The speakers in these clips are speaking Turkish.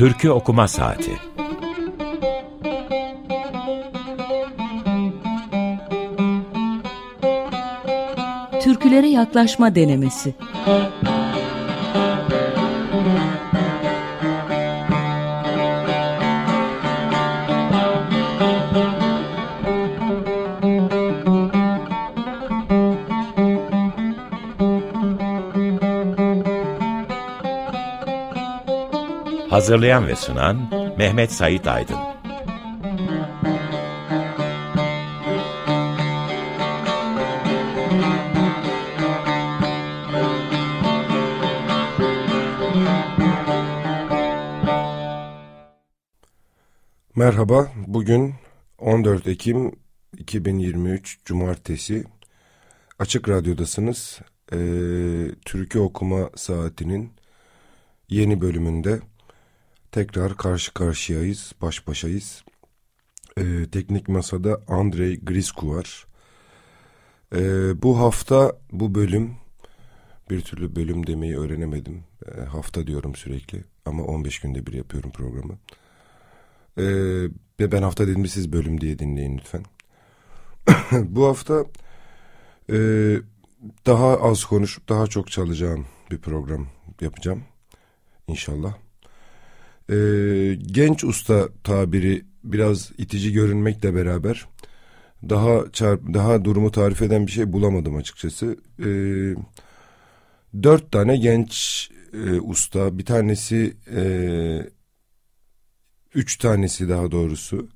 Türkü Okuma Saati. Türkülere yaklaşma denemesi Hazırlayan ve sunan Mehmet Sait Aydın. Merhaba, bugün 14 Ekim 2023 Cumartesi Açık Radyo'dasınız. Ee, Türkü Okuma Saati'nin yeni bölümünde tekrar karşı karşıyayız, baş başayız. Ee, teknik masada Andrei Grisku var. Ee, bu hafta bu bölüm, bir türlü bölüm demeyi öğrenemedim. Ee, hafta diyorum sürekli ama 15 günde bir yapıyorum programı. Ee, ben hafta dedim siz bölüm diye dinleyin lütfen. bu hafta e, daha az konuşup daha çok çalacağım bir program yapacağım inşallah. Ee, genç usta tabiri biraz itici görünmekle beraber daha çarp, daha durumu tarif eden bir şey bulamadım açıkçası. Ee, dört tane genç e, usta, bir tanesi e, üç tanesi daha doğrusu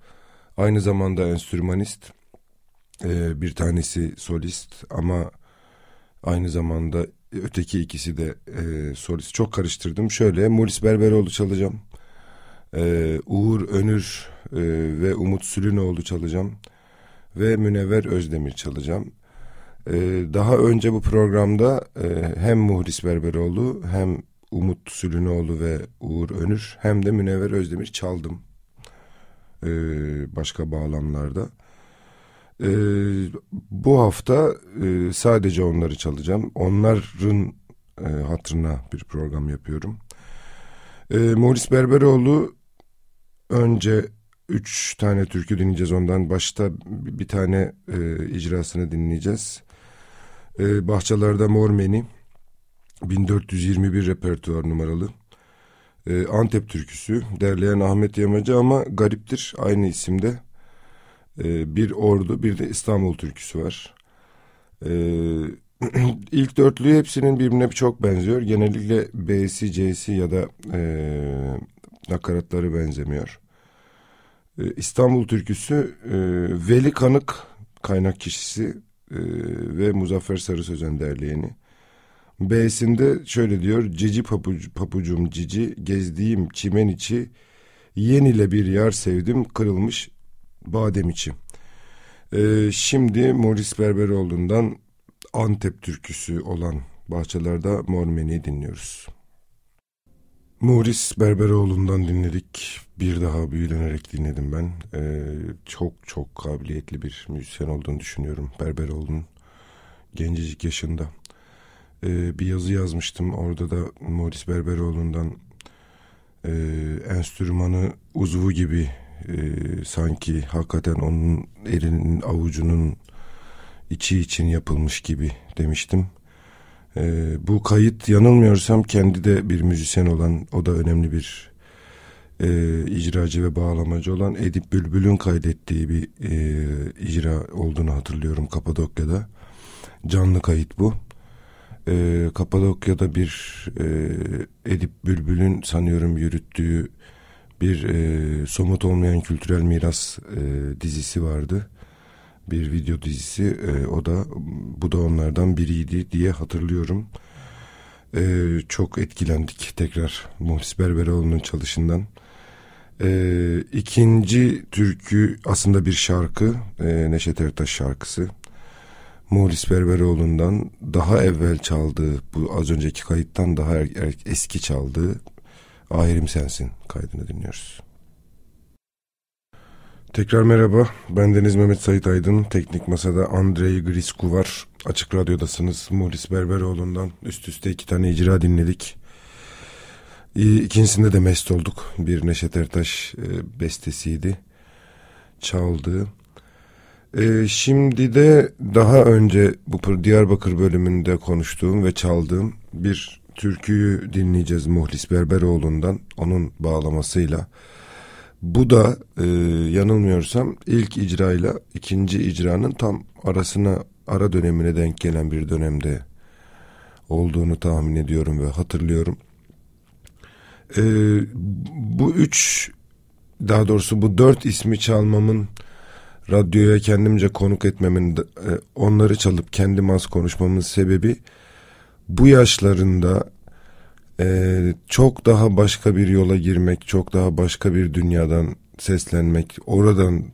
aynı zamanda enstrümanist, e, bir tanesi solist ama aynı zamanda öteki ikisi de e, solist. Çok karıştırdım. Şöyle Mulis Berberoğlu çalacağım. E, Uğur Önür e, ve Umut Sülünoğlu çalacağım. Ve Münevver Özdemir çalacağım. E, daha önce bu programda e, hem Muhris Berberoğlu hem Umut Sülünoğlu ve Uğur Önür hem de Münevver Özdemir çaldım. E, başka bağlamlarda. E, bu hafta e, sadece onları çalacağım. Onların e, hatırına bir program yapıyorum. E, Morris Berberoğlu önce üç tane türkü dinleyeceğiz ondan. Başta bir tane e, icrasını dinleyeceğiz. E, Bahçelerde Mormeni 1421 repertuar numaralı. E, Antep türküsü derleyen Ahmet Yamacı ama gariptir aynı isimde. E, bir Ordu bir de İstanbul türküsü var. E, ilk dörtlü hepsinin birbirine çok benziyor. Genellikle B'si, C'si ya da e, nakaratları benzemiyor. E, İstanbul türküsü e, Veli Kanık kaynak kişisi e, ve Muzaffer Sarı Sözen derleyeni. B'sinde şöyle diyor. Cici papuc, papucum cici, gezdiğim çimen içi, yen ile bir yar sevdim, kırılmış badem içi. Ee, şimdi Morris Berberoğlu'ndan Antep türküsü olan Bahçelerde Mormeni'yi dinliyoruz. Morris Berberoğlu'ndan dinledik. Bir daha büyülenerek dinledim ben. Ee, çok çok kabiliyetli bir müzisyen olduğunu düşünüyorum Berberoğlu'nun. Gencecik yaşında. Ee, bir yazı yazmıştım. Orada da Morris Berberoğlu'ndan e, enstrümanı uzvu gibi e, sanki hakikaten onun elinin avucunun içi için yapılmış gibi demiştim. E, bu kayıt yanılmıyorsam kendi de bir müzisyen olan o da önemli bir e, icracı ve bağlamacı olan Edip Bülbül'ün kaydettiği bir e, icra olduğunu hatırlıyorum Kapadokya'da. Canlı kayıt bu. E, Kapadokya'da bir e, Edip Bülbül'ün sanıyorum yürüttüğü bir e, somut olmayan kültürel miras e, dizisi vardı. Bir video dizisi e, o da bu da onlardan biriydi diye hatırlıyorum. E, çok etkilendik tekrar Muhlis Berberoğlu'nun çalışından. E, ikinci türkü aslında bir şarkı e, Neşet Ertaş şarkısı. Muhlis Berberoğlu'ndan daha evvel çaldığı bu az önceki kayıttan daha er, er, eski çaldığı Ahirim Sensin kaydını dinliyoruz. Tekrar merhaba. Ben Deniz Mehmet Sait Aydın. Teknik Masa'da Andrei Grisku var. Açık Radyo'dasınız. Morris Berberoğlu'ndan üst üste iki tane icra dinledik. İkincisinde de mest olduk. Bir Neşet Ertaş e, bestesiydi. Çaldığı. E, şimdi de daha önce bu Diyarbakır bölümünde konuştuğum ve çaldığım bir türküyü dinleyeceğiz Muhlis Berberoğlu'ndan. Onun bağlamasıyla. Bu da e, yanılmıyorsam ilk icrayla ikinci icranın tam arasına ara dönemine denk gelen bir dönemde olduğunu tahmin ediyorum ve hatırlıyorum. E, bu üç daha doğrusu bu dört ismi çalmamın radyoya kendimce konuk etmemin e, onları çalıp kendim az konuşmamın sebebi bu yaşlarında e, çok daha başka bir yola girmek, çok daha başka bir dünyadan seslenmek, oradan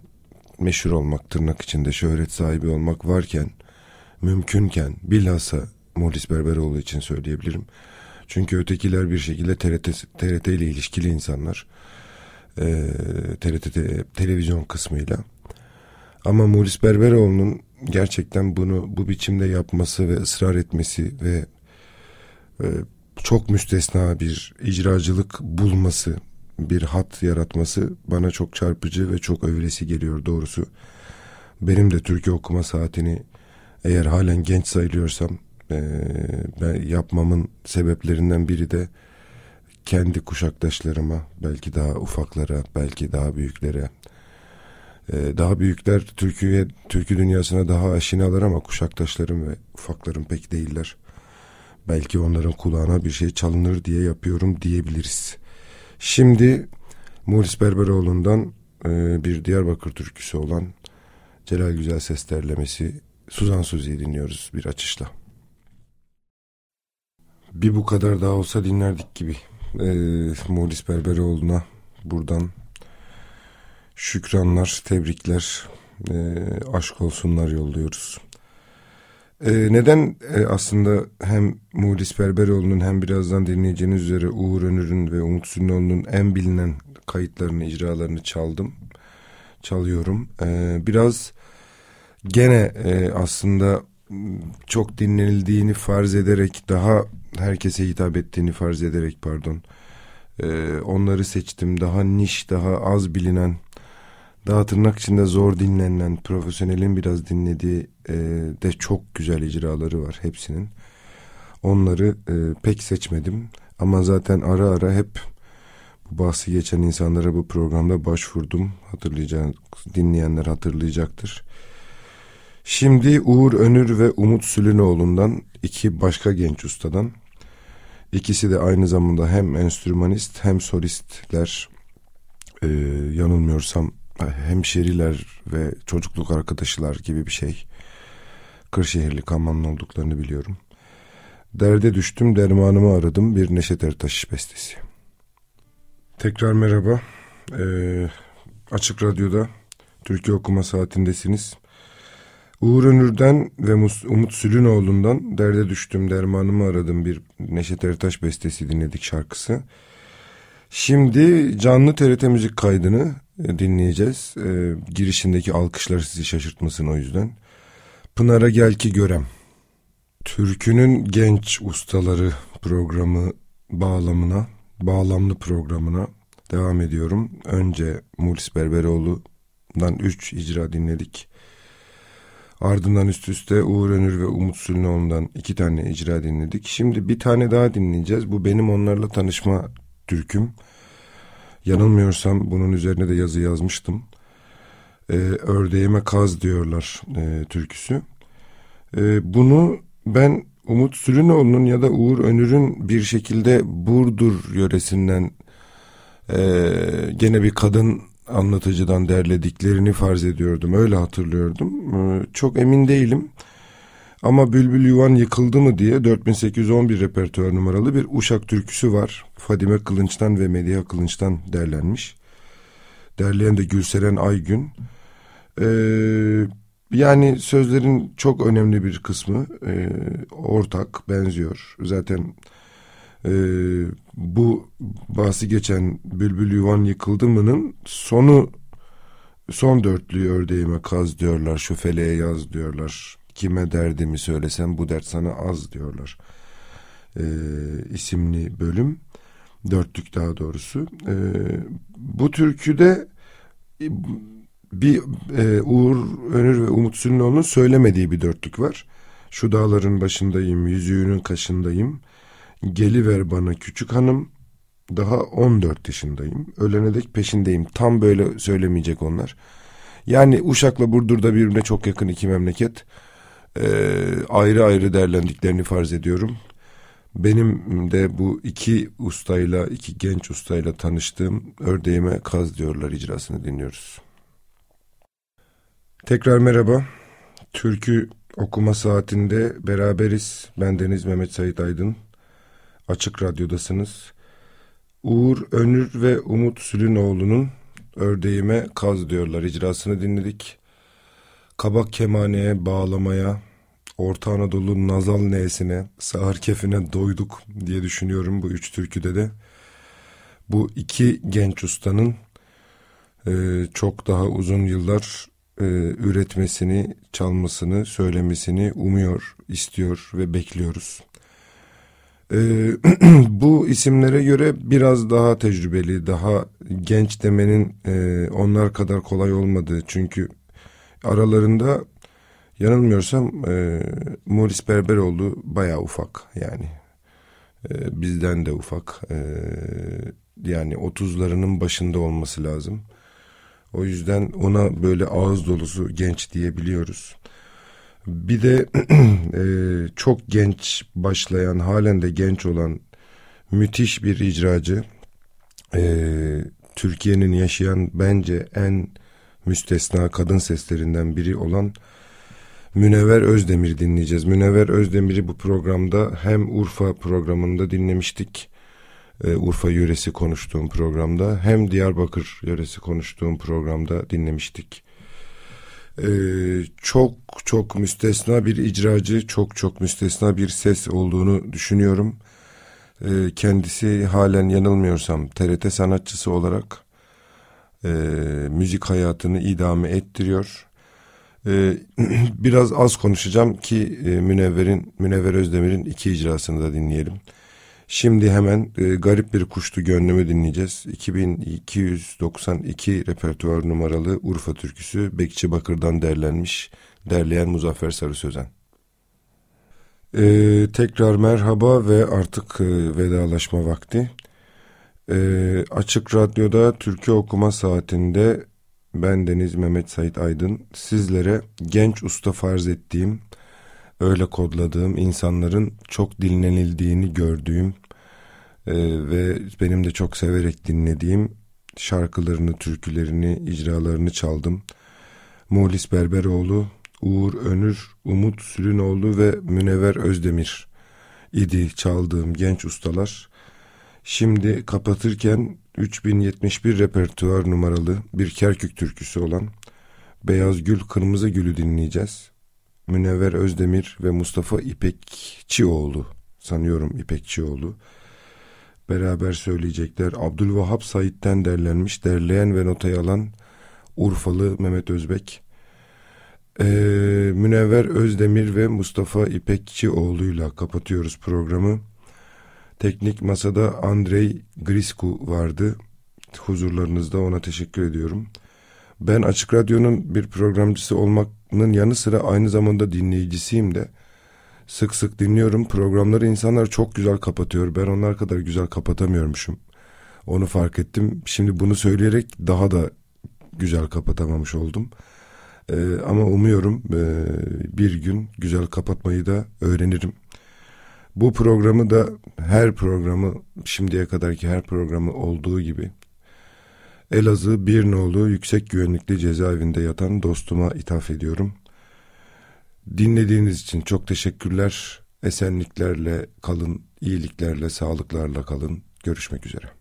meşhur olmak, tırnak içinde şöhret sahibi olmak varken, mümkünken bilhassa Morris Berberoğlu için söyleyebilirim. Çünkü ötekiler bir şekilde TRT, TRT ile ilişkili insanlar. E, TRT te, televizyon kısmıyla. Ama Morris Berberoğlu'nun gerçekten bunu bu biçimde yapması ve ısrar etmesi ve e, çok müstesna bir icracılık bulması, bir hat yaratması bana çok çarpıcı ve çok övülesi geliyor doğrusu. Benim de Türkiye okuma saatini eğer halen genç sayılıyorsam e, ben yapmamın sebeplerinden biri de kendi kuşaktaşlarıma, belki daha ufaklara, belki daha büyüklere, daha büyükler Türkiye, Türkiye dünyasına daha aşinalar ama kuşaktaşlarım ve ufaklarım pek değiller belki onların kulağına bir şey çalınır diye yapıyorum diyebiliriz. Şimdi Muris Berberoğlu'ndan e, bir Diyarbakır türküsü olan Celal Güzel Ses derlemesi Suzan Suzi'yi dinliyoruz bir açışla. Bir bu kadar daha olsa dinlerdik gibi. E, Muris Berberoğlu'na buradan şükranlar, tebrikler, e, aşk olsunlar yolluyoruz. Ee, neden e, aslında hem Muhlis Berberoğlu'nun hem birazdan dinleyeceğiniz üzere Uğur Önür'ün ve Umut Sünnoğlu'nun en bilinen kayıtlarını, icralarını çaldım. Çalıyorum. Ee, biraz gene e, aslında çok dinlenildiğini farz ederek daha herkese hitap ettiğini farz ederek pardon. Ee, onları seçtim. Daha niş, daha az bilinen daha tırnak içinde zor dinlenen, profesyonelin biraz dinlediği e, de çok güzel icraları var hepsinin. Onları e, pek seçmedim ama zaten ara ara hep bu bahsi geçen insanlara bu programda başvurdum. Hatırlayacak, dinleyenler hatırlayacaktır. Şimdi Uğur Önür ve Umut Sülünoğlu'ndan iki başka genç ustadan. İkisi de aynı zamanda hem enstrümanist hem solistler. Ee, yanılmıyorsam hemşeriler ve çocukluk arkadaşlar gibi bir şey. Kırşehirli Kamanlı olduklarını biliyorum. Derde düştüm dermanımı aradım bir Neşet Ertaş bestesi. Tekrar merhaba. Ee, Açık Radyo'da Türkiye Okuma Saatindesiniz. Uğur Önür'den ve Umut Sülünoğlu'ndan Derde Düştüm Dermanımı Aradım bir Neşet Ertaş bestesi dinledik şarkısı. Şimdi canlı TRT müzik kaydını e, dinleyeceğiz. E, girişindeki alkışlar sizi şaşırtmasın o yüzden. Pınar'a Gel Ki Görem. Türkünün genç ustaları programı bağlamına, bağlamlı programına devam ediyorum. Önce Mulis Berberoğlu'dan 3 icra dinledik. Ardından üst üste Uğur Önür ve Umut Sülünoğlu'ndan iki tane icra dinledik. Şimdi bir tane daha dinleyeceğiz. Bu benim onlarla tanışma türküm. Yanılmıyorsam bunun üzerine de yazı yazmıştım. Ee, ördeğime kaz diyorlar e, türküsü. E, bunu ben Umut Sürünoğlu'nun ya da Uğur Önür'ün bir şekilde Burdur yöresinden e, gene bir kadın anlatıcıdan derlediklerini farz ediyordum. Öyle hatırlıyordum. E, çok emin değilim. Ama Bülbül Yuvan yıkıldı mı diye 4811 repertuar numaralı bir Uşak türküsü var. Fadime Kılınç'tan ve Medya Kılınç'tan derlenmiş. Derleyen de Gülseren Aygün. Ee, yani sözlerin çok önemli bir kısmı e, ortak, benziyor. Zaten e, bu bahsi geçen Bülbül Yuvan yıkıldı mı'nın sonu son dörtlüyü ördeğime kaz diyorlar, şu feleğe yaz diyorlar. Kime derdimi söylesem bu dert sana az diyorlar. E, isimli bölüm. Dörtlük daha doğrusu. E, bu türküde bir e, Uğur Önür ve Umut Sünnoğlu'nun söylemediği bir dörtlük var. Şu dağların başındayım, yüzüğünün kaşındayım. Geliver bana küçük hanım, daha 14 yaşındayım. Ölene dek peşindeyim. Tam böyle söylemeyecek onlar. Yani Uşak'la Burdur'da birbirine çok yakın iki memleket. Ee, ayrı ayrı değerlendiklerini farz ediyorum. Benim de bu iki ustayla, iki genç ustayla tanıştığım ördeğime kaz diyorlar icrasını dinliyoruz. Tekrar merhaba. Türkü okuma saatinde beraberiz. Ben Deniz Mehmet Sait Aydın. Açık Radyo'dasınız. Uğur Önür ve Umut Sülünoğlu'nun Ördeğime Kaz diyorlar icrasını dinledik. Kabak kemaneye, bağlamaya, Orta Anadolu nazal ne'sine, sahar kefine doyduk diye düşünüyorum bu üç türküde de. Bu iki genç ustanın e, çok daha uzun yıllar e, üretmesini, çalmasını, söylemesini umuyor, istiyor ve bekliyoruz. E, bu isimlere göre biraz daha tecrübeli, daha genç demenin e, onlar kadar kolay olmadığı. Çünkü aralarında yanılmıyorsam e, Morris Berberoğlu bayağı ufak yani. E, bizden de ufak. E, yani 30'larının başında olması lazım. O yüzden ona böyle ağız dolusu genç diyebiliyoruz. Bir de e, çok genç başlayan, halen de genç olan müthiş bir icracı. E, Türkiye'nin yaşayan bence en müstesna kadın seslerinden biri olan Münevver Özdemir dinleyeceğiz. Münevver Özdemir'i bu programda hem Urfa programında dinlemiştik e, Urfa yöresi konuştuğum programda hem Diyarbakır yöresi konuştuğum programda dinlemiştik. E, çok çok müstesna bir icracı, çok çok müstesna bir ses olduğunu düşünüyorum. E, kendisi halen yanılmıyorsam TRT sanatçısı olarak e, müzik hayatını idame ettiriyor. Ee, biraz az konuşacağım ki e, Münevver'in Münevver Özdemir'in iki icrasını da dinleyelim. Şimdi hemen e, Garip Bir Kuştu Gönlümü dinleyeceğiz. 2292 repertuar numaralı Urfa türküsü Bekçi Bakır'dan derlenmiş. Derleyen Muzaffer Sarı Sözen. Ee, tekrar merhaba ve artık e, vedalaşma vakti. Ee, açık Radyo'da Türkü Okuma Saatinde ben Deniz Mehmet Sait Aydın sizlere genç usta farz ettiğim öyle kodladığım insanların çok dinlenildiğini gördüğüm e, ve benim de çok severek dinlediğim şarkılarını, türkülerini, icralarını çaldım. Muhlis Berberoğlu, Uğur Önür, Umut Sülünoğlu ve Münevver Özdemir idi çaldığım genç ustalar. Şimdi kapatırken 3071 repertuar numaralı bir Kerkük türküsü olan Beyaz Gül Kırmızı Gül'ü dinleyeceğiz. Münevver Özdemir ve Mustafa İpekçioğlu sanıyorum İpekçioğlu beraber söyleyecekler. Abdülvahap Said'den derlenmiş, derleyen ve notayı alan Urfalı Mehmet Özbek. Ee, Münevver Özdemir ve Mustafa İpekçioğlu'yla kapatıyoruz programı. Teknik masada Andrei Grisku vardı. Huzurlarınızda ona teşekkür ediyorum. Ben Açık Radyo'nun bir programcısı olmanın yanı sıra aynı zamanda dinleyicisiyim de. Sık sık dinliyorum. Programları insanlar çok güzel kapatıyor. Ben onlar kadar güzel kapatamıyormuşum. Onu fark ettim. Şimdi bunu söyleyerek daha da güzel kapatamamış oldum. Ee, ama umuyorum e, bir gün güzel kapatmayı da öğrenirim. Bu programı da her programı şimdiye kadarki her programı olduğu gibi Elazığ bir nolu yüksek güvenlikli cezaevinde yatan dostuma ithaf ediyorum. Dinlediğiniz için çok teşekkürler. Esenliklerle kalın, iyiliklerle, sağlıklarla kalın. Görüşmek üzere.